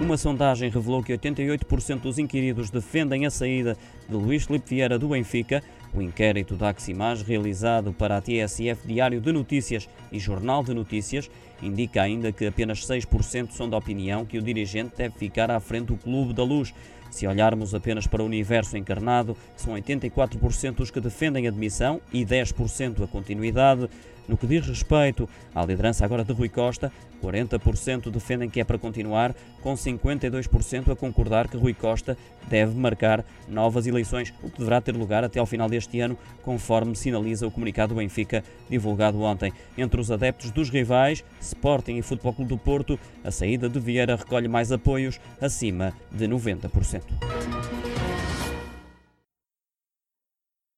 Uma sondagem revelou que 88% dos inquiridos defendem a saída de Luís Filipe Vieira do Benfica. O inquérito da Aximage, realizado para a TSF Diário de Notícias e Jornal de Notícias, indica ainda que apenas 6% são da opinião que o dirigente deve ficar à frente do Clube da Luz. Se olharmos apenas para o universo encarnado, são 84% os que defendem a demissão e 10% a continuidade. No que diz respeito à liderança agora de Rui Costa, 40% defendem que é para continuar, com 52% a concordar que Rui Costa deve marcar novas eleições, o que deverá ter lugar até ao final deste ano, conforme sinaliza o comunicado do Benfica divulgado ontem. Entre os adeptos dos rivais, Sporting e Futebol Clube do Porto, a saída de Vieira recolhe mais apoios, acima de 90%.